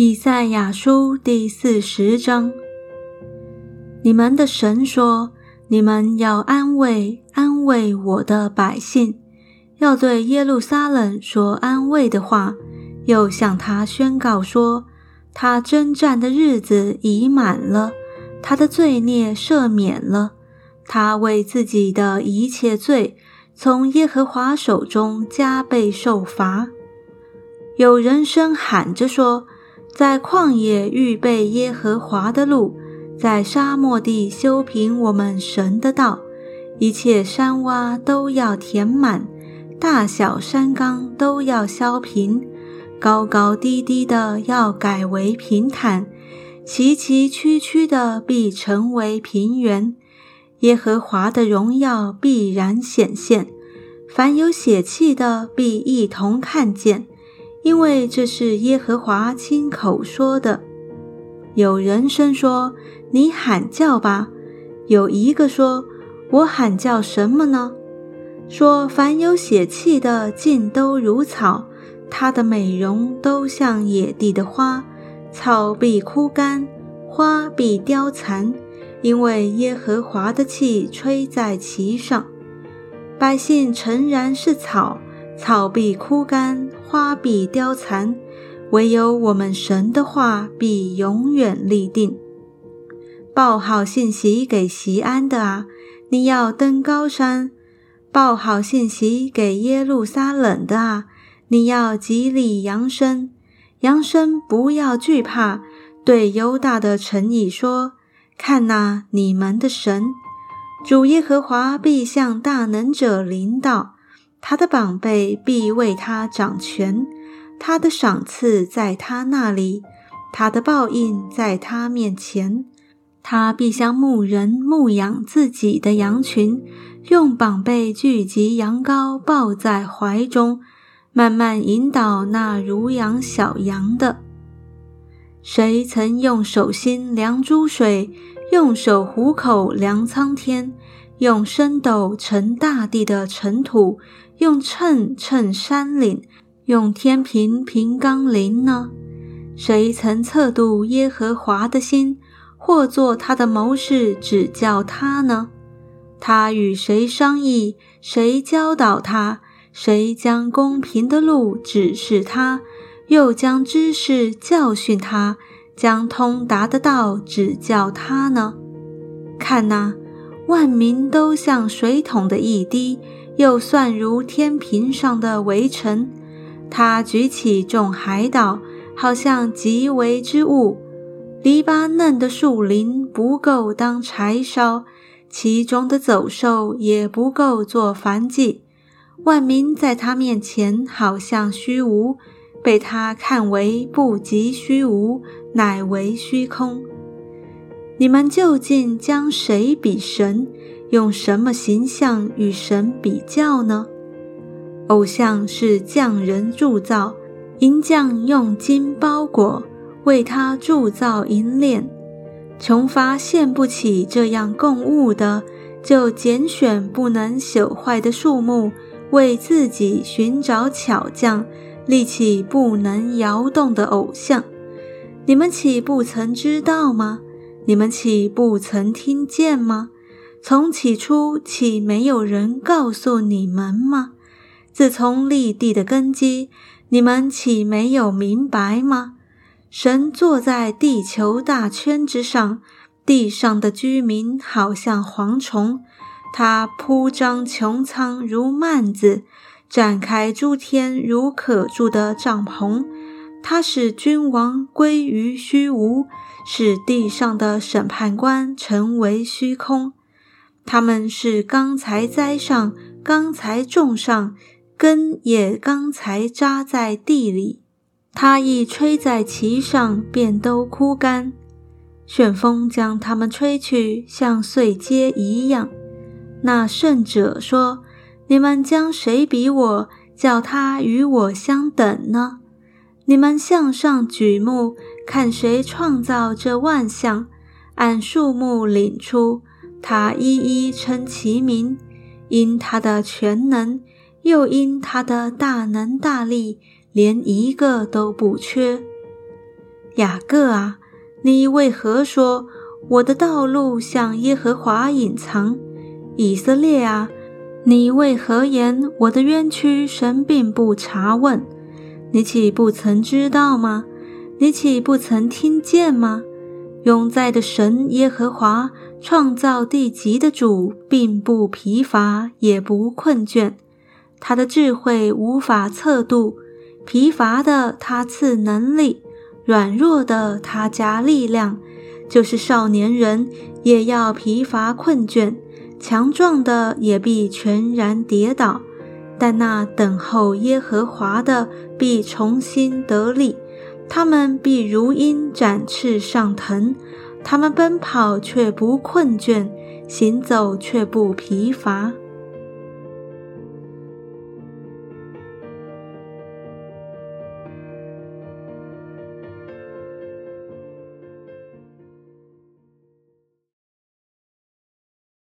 以赛亚书第四十章：你们的神说：“你们要安慰安慰我的百姓，要对耶路撒冷说安慰的话，又向他宣告说：他征战的日子已满了，他的罪孽赦免了，他为自己的一切罪，从耶和华手中加倍受罚。”有人声喊着说。在旷野预备耶和华的路，在沙漠地修平我们神的道。一切山洼都要填满，大小山冈都要削平，高高低低的要改为平坦，崎崎岖岖的必成为平原。耶和华的荣耀必然显现，凡有血气的必一同看见。因为这是耶和华亲口说的。有人声说：“你喊叫吧。”有一个说：“我喊叫什么呢？”说：“凡有血气的，尽都如草，它的美容都像野地的花，草必枯干，花必凋残，因为耶和华的气吹在其上。百姓诚然是草。”草必枯干，花必凋残，唯有我们神的话必永远立定。报好信息给西安的啊，你要登高山；报好信息给耶路撒冷的啊，你要极力扬声。扬声，不要惧怕。对犹大的臣役说：看哪，你们的神主耶和华必向大能者临到。他的宝贝必为他掌权，他的赏赐在他那里，他的报应在他面前。他必像牧人牧养自己的羊群，用宝贝聚集羊羔，抱在怀中，慢慢引导那如养小羊的。谁曾用手心量珠水，用手虎口量苍天，用升斗盛大地的尘土？用秤称山岭，用天平平冈林呢？谁曾测度耶和华的心，或作他的谋士指教他呢？他与谁商议，谁教导他？谁将公平的路指示他，又将知识教训他，将通达的道指教他呢？看哪，万民都像水桶的一滴。又算如天平上的围城，他举起众海岛，好像极为之物。黎巴嫩的树林不够当柴烧，其中的走兽也不够做燔祭。万民在他面前好像虚无，被他看为不及虚无，乃为虚空。你们究竟将谁比神？用什么形象与神比较呢？偶像是匠人铸造，银匠用金包裹，为他铸造银链。穷乏献不起这样供物的，就拣选不能朽坏的树木，为自己寻找巧匠，立起不能摇动的偶像。你们岂不曾知道吗？你们岂不曾听见吗？从起初岂没有人告诉你们吗？自从立地的根基，你们岂没有明白吗？神坐在地球大圈之上，地上的居民好像蝗虫。他铺张穹苍如幔子，展开诸天如可住的帐篷。他使君王归于虚无，使地上的审判官成为虚空。他们是刚才栽上，刚才种上，根也刚才扎在地里。他一吹在其上，便都枯干。旋风将他们吹去，像碎秸一样。那圣者说：“你们将谁比我，叫他与我相等呢？你们向上举目，看谁创造这万象，按数目领出。”他一一称其名，因他的全能，又因他的大能大力，连一个都不缺。雅各啊，你为何说我的道路向耶和华隐藏？以色列啊，你为何言我的冤屈神并不查问？你岂不曾知道吗？你岂不曾听见吗？永在的神耶和华，创造地极的主，并不疲乏，也不困倦。他的智慧无法测度，疲乏的他赐能力，软弱的他加力量。就是少年人也要疲乏困倦，强壮的也必全然跌倒。但那等候耶和华的必重新得力，他们必如鹰展翅上腾，他们奔跑却不困倦，行走却不疲乏。